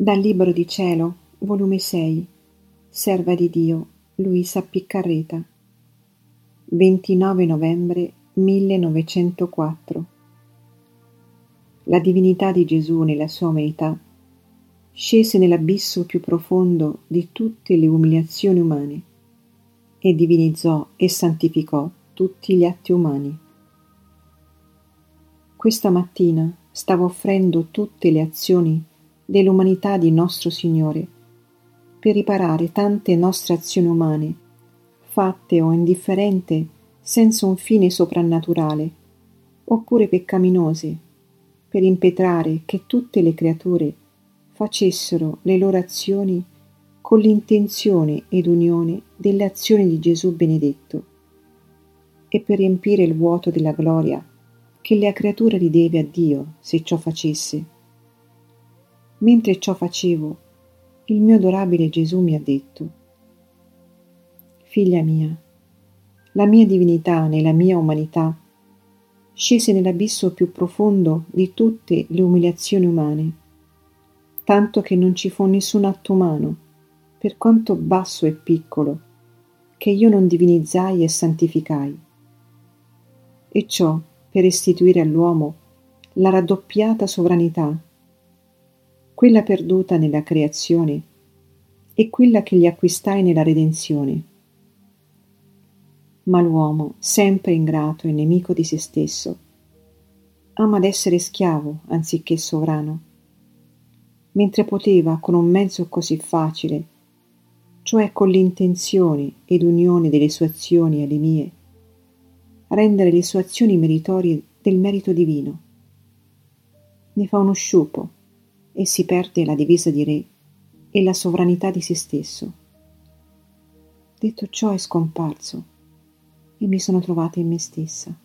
Dal Libro di Cielo, volume 6, Serva di Dio, Luisa Piccarreta, 29 novembre 1904. La divinità di Gesù nella sua umanità scese nell'abisso più profondo di tutte le umiliazioni umane e divinizzò e santificò tutti gli atti umani. Questa mattina stavo offrendo tutte le azioni dell'umanità di nostro Signore, per riparare tante nostre azioni umane, fatte o indifferente senza un fine soprannaturale, oppure peccaminose, per impetrare che tutte le creature facessero le loro azioni con l'intenzione ed unione delle azioni di Gesù benedetto, e per riempire il vuoto della gloria che la creatura rideve a Dio se ciò facesse Mentre ciò facevo, il mio adorabile Gesù mi ha detto, Figlia mia, la mia divinità nella mia umanità scese nell'abisso più profondo di tutte le umiliazioni umane, tanto che non ci fu nessun atto umano, per quanto basso e piccolo, che io non divinizzai e santificai. E ciò per restituire all'uomo la raddoppiata sovranità quella perduta nella creazione e quella che gli acquistai nella redenzione. Ma l'uomo, sempre ingrato e nemico di se stesso, ama ad essere schiavo anziché sovrano, mentre poteva con un mezzo così facile, cioè con l'intenzione ed unione delle sue azioni alle mie, rendere le sue azioni meritorie del merito divino. Ne fa uno sciupo e si perde la divisa di re e la sovranità di se stesso. Detto ciò è scomparso e mi sono trovata in me stessa.